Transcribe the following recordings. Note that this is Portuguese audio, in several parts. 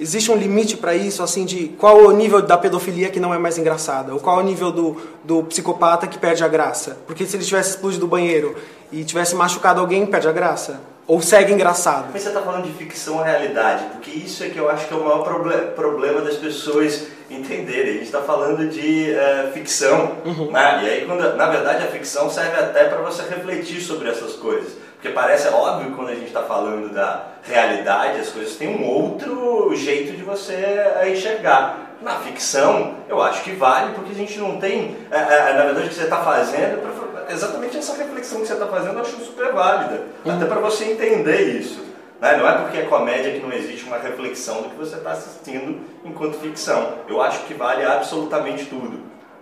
existe um limite para isso, assim, de qual o nível da pedofilia que não é mais engraçada? Ou qual o nível do, do psicopata que perde a graça? Porque se ele tivesse explodido o banheiro e tivesse machucado alguém, perde a graça? Ou segue engraçado? Mas você está falando de ficção ou realidade, porque isso é que eu acho que é o maior proble problema das pessoas entenderem. A gente está falando de uh, ficção, uhum. né? e aí, quando, na verdade, a ficção serve até para você refletir sobre essas coisas. Porque parece óbvio quando a gente está falando da realidade, as coisas têm um outro jeito de você eh, enxergar. Na ficção, eu acho que vale, porque a gente não tem. É, é, na verdade, o que você está fazendo, exatamente essa reflexão que você está fazendo, eu acho super válida. Uhum. Até para você entender isso. Né? Não é porque é comédia que não existe uma reflexão do que você está assistindo enquanto ficção. Eu acho que vale absolutamente tudo.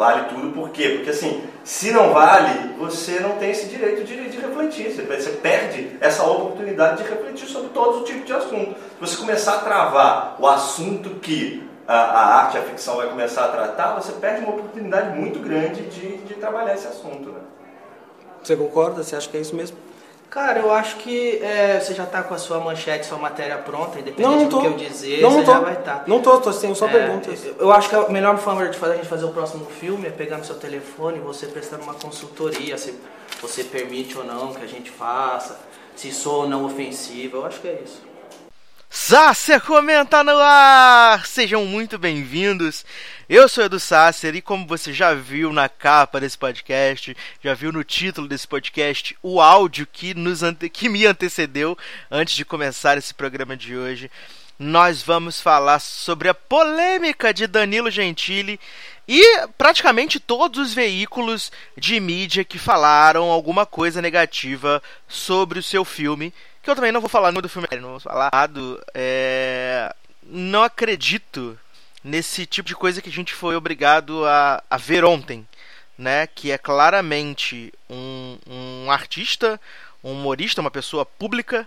Vale tudo por quê? Porque assim, se não vale, você não tem esse direito de, de refletir. Você, você perde essa oportunidade de refletir sobre todos os tipos de assunto. Se você começar a travar o assunto que a, a arte, a ficção vai começar a tratar, você perde uma oportunidade muito grande de, de trabalhar esse assunto. Né? Você concorda? Você acha que é isso mesmo? Cara, eu acho que é, você já está com a sua manchete, sua matéria pronta, independente não, não do que eu dizer, não, você não já vai estar. Tá. Não tô, tô tenho só é, perguntas. Eu acho que a melhor forma de fazer a gente fazer o próximo filme é pegar no seu telefone e você prestando uma consultoria, se você permite ou não que a gente faça, se sou ou não ofensivo, eu acho que é isso. Sácer comenta no ar! Sejam muito bem-vindos. Eu sou Edu Sácer e como você já viu na capa desse podcast, já viu no título desse podcast, o áudio que, nos ante... que me antecedeu antes de começar esse programa de hoje, nós vamos falar sobre a polêmica de Danilo Gentili e praticamente todos os veículos de mídia que falaram alguma coisa negativa sobre o seu filme que eu também não vou falar no do filme, não vou falar do. É... Não acredito nesse tipo de coisa que a gente foi obrigado a, a ver ontem, né? Que é claramente um, um artista, um humorista, uma pessoa pública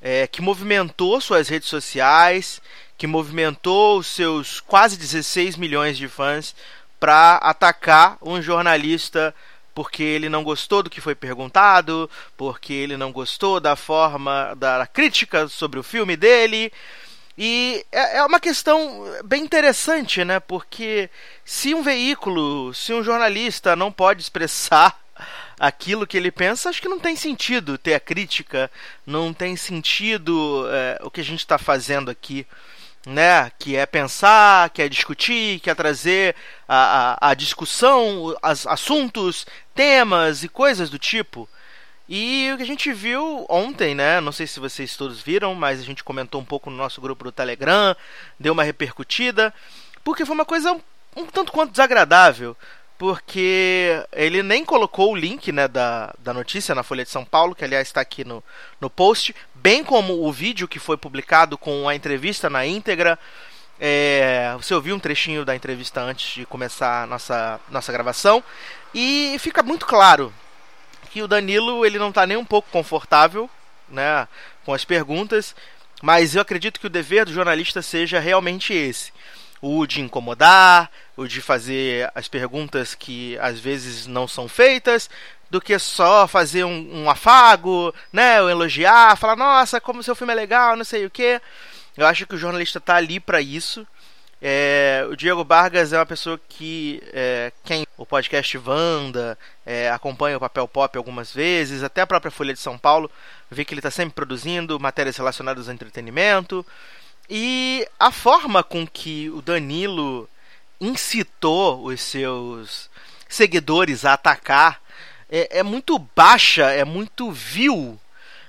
é, que movimentou suas redes sociais, que movimentou os seus quase 16 milhões de fãs para atacar um jornalista porque ele não gostou do que foi perguntado, porque ele não gostou da forma da crítica sobre o filme dele. E é, é uma questão bem interessante, né? Porque se um veículo, se um jornalista não pode expressar aquilo que ele pensa, acho que não tem sentido ter a crítica, não tem sentido é, o que a gente está fazendo aqui né? Que é pensar, que é discutir, que é trazer a, a, a discussão, as, assuntos, temas e coisas do tipo. E o que a gente viu ontem, né? Não sei se vocês todos viram, mas a gente comentou um pouco no nosso grupo do Telegram, deu uma repercutida, porque foi uma coisa um, um tanto quanto desagradável porque ele nem colocou o link né, da, da notícia na Folha de São Paulo, que aliás está aqui no, no post, bem como o vídeo que foi publicado com a entrevista na íntegra. É, você ouviu um trechinho da entrevista antes de começar a nossa, nossa gravação, e fica muito claro que o Danilo ele não está nem um pouco confortável né, com as perguntas, mas eu acredito que o dever do jornalista seja realmente esse o de incomodar, o de fazer as perguntas que às vezes não são feitas, do que só fazer um, um afago, né, ou elogiar, falar, nossa, como seu filme é legal, não sei o que. Eu acho que o jornalista está ali para isso. É, o Diego Vargas é uma pessoa que é, quem o podcast Vanda é, acompanha o Papel Pop algumas vezes, até a própria Folha de São Paulo vê que ele está sempre produzindo matérias relacionadas ao entretenimento. E a forma com que o Danilo incitou os seus seguidores a atacar é, é muito baixa, é muito vil,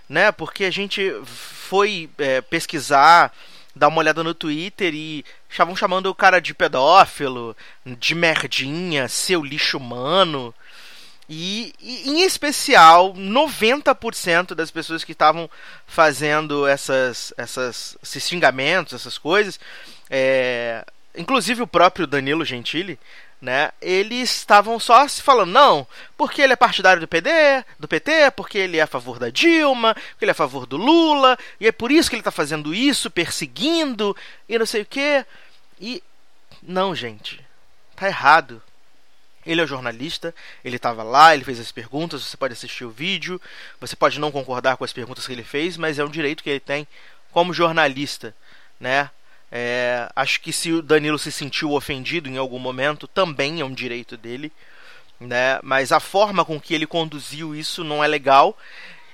né? Porque a gente foi é, pesquisar, dar uma olhada no Twitter e estavam chamando o cara de pedófilo, de merdinha, seu lixo humano. E, e, em especial, 90% das pessoas que estavam fazendo essas, essas, esses xingamentos, essas coisas, é, inclusive o próprio Danilo Gentili, né, eles estavam só se falando, não, porque ele é partidário do PD, do PT, porque ele é a favor da Dilma, porque ele é a favor do Lula, e é por isso que ele está fazendo isso, perseguindo, e não sei o que. E não, gente, tá errado. Ele é jornalista, ele estava lá, ele fez as perguntas, você pode assistir o vídeo, você pode não concordar com as perguntas que ele fez, mas é um direito que ele tem como jornalista, né? É, acho que se o Danilo se sentiu ofendido em algum momento, também é um direito dele. Né? Mas a forma com que ele conduziu isso não é legal.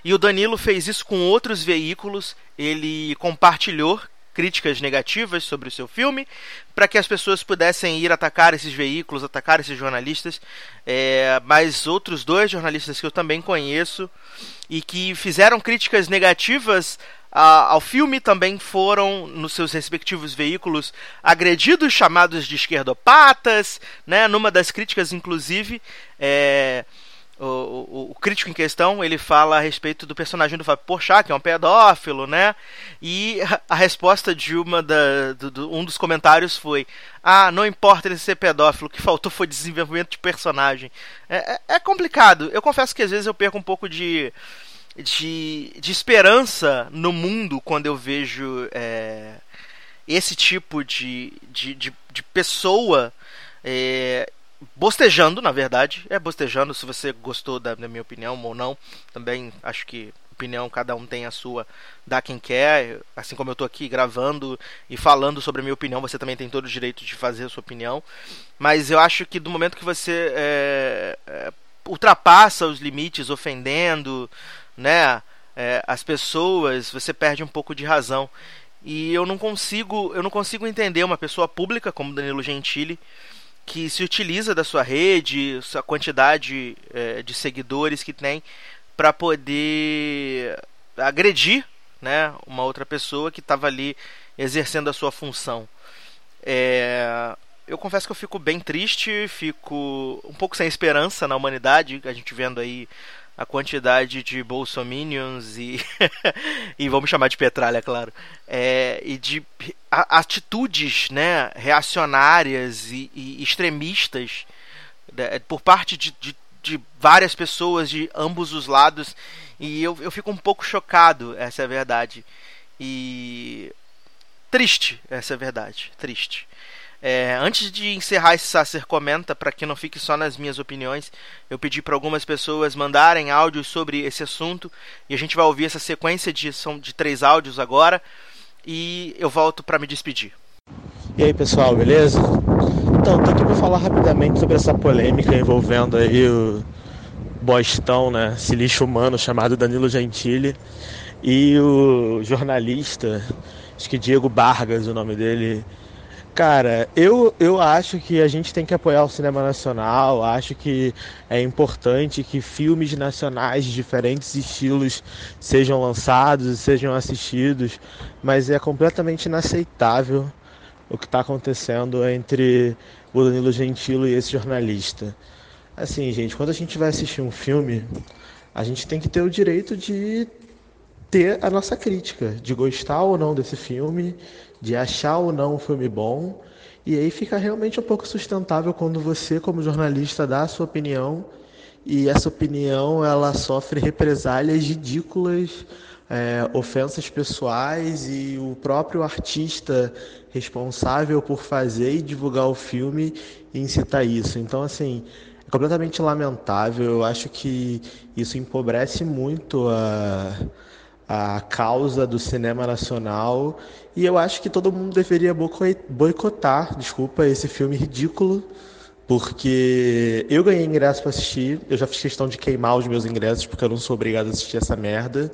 E o Danilo fez isso com outros veículos. Ele compartilhou críticas negativas sobre o seu filme, para que as pessoas pudessem ir atacar esses veículos, atacar esses jornalistas. É, mas outros dois jornalistas que eu também conheço e que fizeram críticas negativas ao filme também foram, nos seus respectivos veículos, agredidos, chamados de esquerdopatas, né? Numa das críticas, inclusive, é, o, o, o, crítico em questão ele fala a respeito do personagem do Fábio Porchat, que é um pedófilo, né? E a resposta de uma da, do, do, um dos comentários foi: Ah, não importa ele ser pedófilo, o que faltou foi desenvolvimento de personagem. É, é, é complicado. Eu confesso que às vezes eu perco um pouco de de, de esperança no mundo quando eu vejo é, esse tipo de, de, de, de pessoa é, bostejando, na verdade. É bostejando, se você gostou da, da, minha opinião ou não. Também acho que opinião cada um tem a sua, dá quem quer. Assim como eu estou aqui gravando e falando sobre a minha opinião, você também tem todo o direito de fazer a sua opinião. Mas eu acho que do momento que você é, é ultrapassa os limites ofendendo, né, é, as pessoas, você perde um pouco de razão. E eu não consigo, eu não consigo entender uma pessoa pública como Danilo Gentili que se utiliza da sua rede, sua quantidade é, de seguidores que tem para poder agredir, né, uma outra pessoa que estava ali exercendo a sua função. É, eu confesso que eu fico bem triste, fico um pouco sem esperança na humanidade, a gente vendo aí a quantidade de bolsominions e e vamos chamar de petralha, claro, é, e de atitudes, né, reacionárias e, e extremistas né, por parte de, de, de, várias pessoas de ambos os lados e eu, eu fico um pouco chocado, essa é a verdade e triste, essa é a verdade, triste. É, antes de encerrar esse Sacer Comenta, para que não fique só nas minhas opiniões, eu pedi para algumas pessoas mandarem áudios sobre esse assunto e a gente vai ouvir essa sequência de, são de três áudios agora e eu volto para me despedir. E aí pessoal, beleza? Então, tô aqui para falar rapidamente sobre essa polêmica envolvendo aí o bostão, né, esse lixo humano chamado Danilo Gentili e o jornalista, acho que Diego Vargas, o nome dele, Cara, eu, eu acho que a gente tem que apoiar o cinema nacional, acho que é importante que filmes nacionais de diferentes estilos sejam lançados e sejam assistidos, mas é completamente inaceitável o que está acontecendo entre o Danilo Gentilo e esse jornalista. Assim, gente, quando a gente vai assistir um filme, a gente tem que ter o direito de ter a nossa crítica, de gostar ou não desse filme, de achar ou não um filme bom. E aí fica realmente um pouco sustentável quando você, como jornalista, dá a sua opinião e essa opinião ela sofre represálias ridículas, é, ofensas pessoais e o próprio artista responsável por fazer e divulgar o filme incitar isso. Então, assim, é completamente lamentável. Eu acho que isso empobrece muito a a causa do cinema nacional e eu acho que todo mundo deveria boicotar, desculpa, esse filme ridículo, porque eu ganhei ingresso para assistir, eu já fiz questão de queimar os meus ingressos porque eu não sou obrigado a assistir essa merda.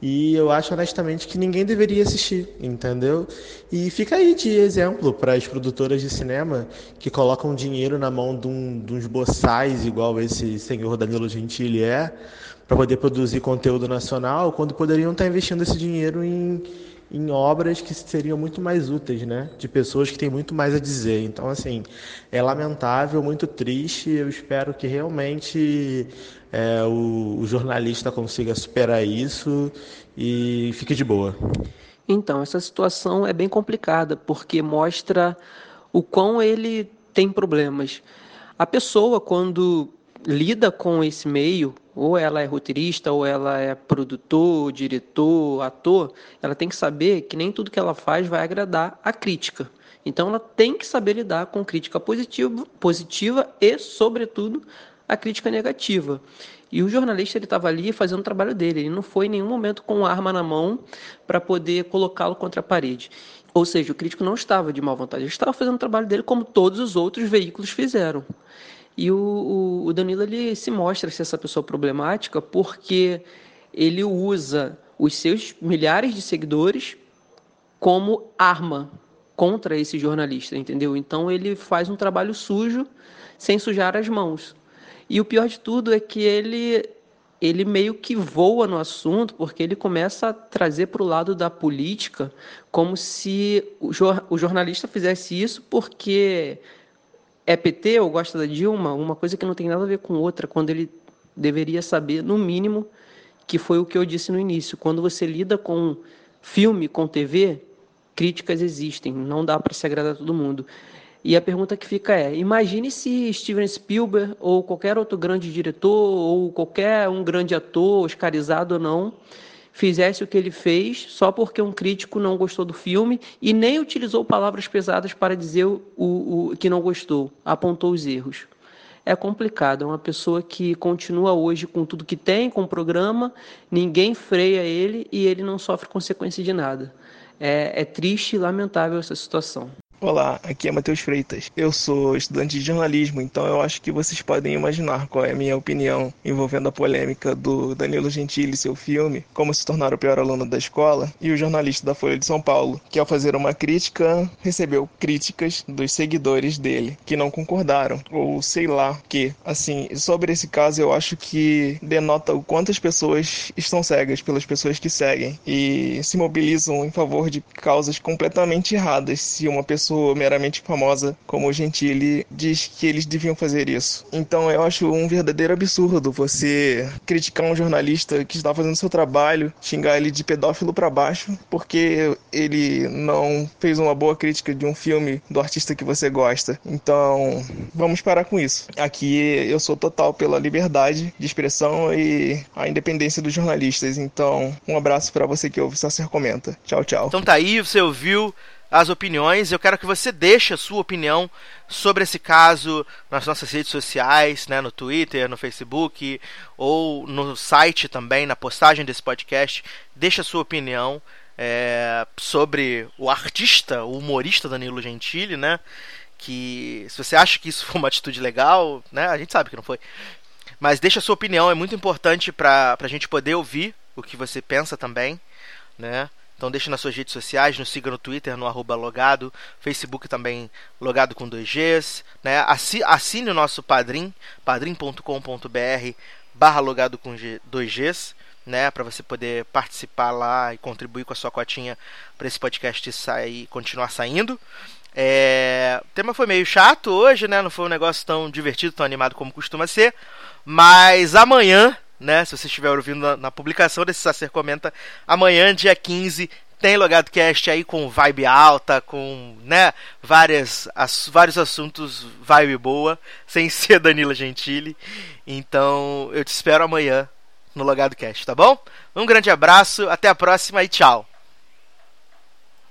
E eu acho honestamente que ninguém deveria assistir, entendeu? E fica aí de exemplo para as produtoras de cinema que colocam dinheiro na mão de, um, de uns boçais, igual esse senhor Danilo Gentili é, para poder produzir conteúdo nacional, quando poderiam estar investindo esse dinheiro em, em obras que seriam muito mais úteis, né? De pessoas que têm muito mais a dizer. Então, assim, é lamentável, muito triste. Eu espero que realmente é, o, o jornalista consiga superar isso e fique de boa. Então, essa situação é bem complicada, porque mostra o quão ele tem problemas. A pessoa, quando lida com esse meio, ou ela é roteirista, ou ela é produtor, diretor, ator, ela tem que saber que nem tudo que ela faz vai agradar a crítica. Então ela tem que saber lidar com crítica positiva, positiva e, sobretudo, a crítica negativa. E o jornalista ele estava ali fazendo o trabalho dele. Ele não foi em nenhum momento com arma na mão para poder colocá-lo contra a parede. Ou seja, o crítico não estava de má vontade, ele estava fazendo o trabalho dele como todos os outros veículos fizeram. E o, o, Danilo ele se mostra ser essa pessoa problemática porque ele usa os seus milhares de seguidores como arma contra esse jornalista, entendeu? Então ele faz um trabalho sujo sem sujar as mãos. E o pior de tudo é que ele ele meio que voa no assunto, porque ele começa a trazer para o lado da política como se o, o jornalista fizesse isso porque é PT ou gosta da Dilma, uma coisa que não tem nada a ver com outra, quando ele deveria saber, no mínimo, que foi o que eu disse no início. Quando você lida com filme, com TV, críticas existem, não dá para se agradar a todo mundo. E a pergunta que fica é: imagine se Steven Spielberg ou qualquer outro grande diretor ou qualquer um grande ator, oscarizado ou não, fizesse o que ele fez só porque um crítico não gostou do filme e nem utilizou palavras pesadas para dizer o, o que não gostou, apontou os erros é complicado. É uma pessoa que continua hoje com tudo que tem, com o programa, ninguém freia ele e ele não sofre consequência de nada. É, é triste e lamentável essa situação. Olá, aqui é Matheus Freitas. Eu sou estudante de jornalismo, então eu acho que vocês podem imaginar qual é a minha opinião envolvendo a polêmica do Danilo Gentili e seu filme Como se tornar o pior aluno da escola e o jornalista da Folha de São Paulo, que ao fazer uma crítica recebeu críticas dos seguidores dele que não concordaram ou sei lá que. Assim, sobre esse caso eu acho que denota o quanto as pessoas estão cegas pelas pessoas que seguem e se mobilizam em favor de causas completamente erradas se uma pessoa pessoa meramente famosa como Gentili diz que eles deviam fazer isso. Então eu acho um verdadeiro absurdo você criticar um jornalista que está fazendo seu trabalho, xingar ele de pedófilo para baixo, porque ele não fez uma boa crítica de um filme do artista que você gosta. Então, vamos parar com isso. Aqui eu sou total pela liberdade de expressão e a independência dos jornalistas. Então, um abraço para você que ouve Sacer Comenta. Tchau, tchau. Então tá aí, você ouviu as opiniões. Eu quero que você deixe a sua opinião sobre esse caso nas nossas redes sociais, né, no Twitter, no Facebook ou no site também, na postagem desse podcast. Deixe a sua opinião é, sobre o artista, o humorista Danilo Gentili, né? Que se você acha que isso foi uma atitude legal, né? A gente sabe que não foi. Mas deixa a sua opinião, é muito importante para a gente poder ouvir o que você pensa também, né? Então deixe nas suas redes sociais, nos siga no Twitter, no arroba logado, Facebook também logado com 2Gs, né? Assine o nosso padrim, padrim.com.br barra logado com 2Gs, né? Para você poder participar lá e contribuir com a sua cotinha para esse podcast sair, continuar saindo. É... O tema foi meio chato hoje, né? Não foi um negócio tão divertido, tão animado como costuma ser. Mas amanhã né? Se você estiver ouvindo na, na publicação desse Sacer Comenta, amanhã, dia 15, tem Logado Cast aí com vibe alta, com, né, várias, as, vários assuntos vibe boa, sem ser Danila Gentili. Então, eu te espero amanhã no Logado Cast, tá bom? Um grande abraço, até a próxima e tchau.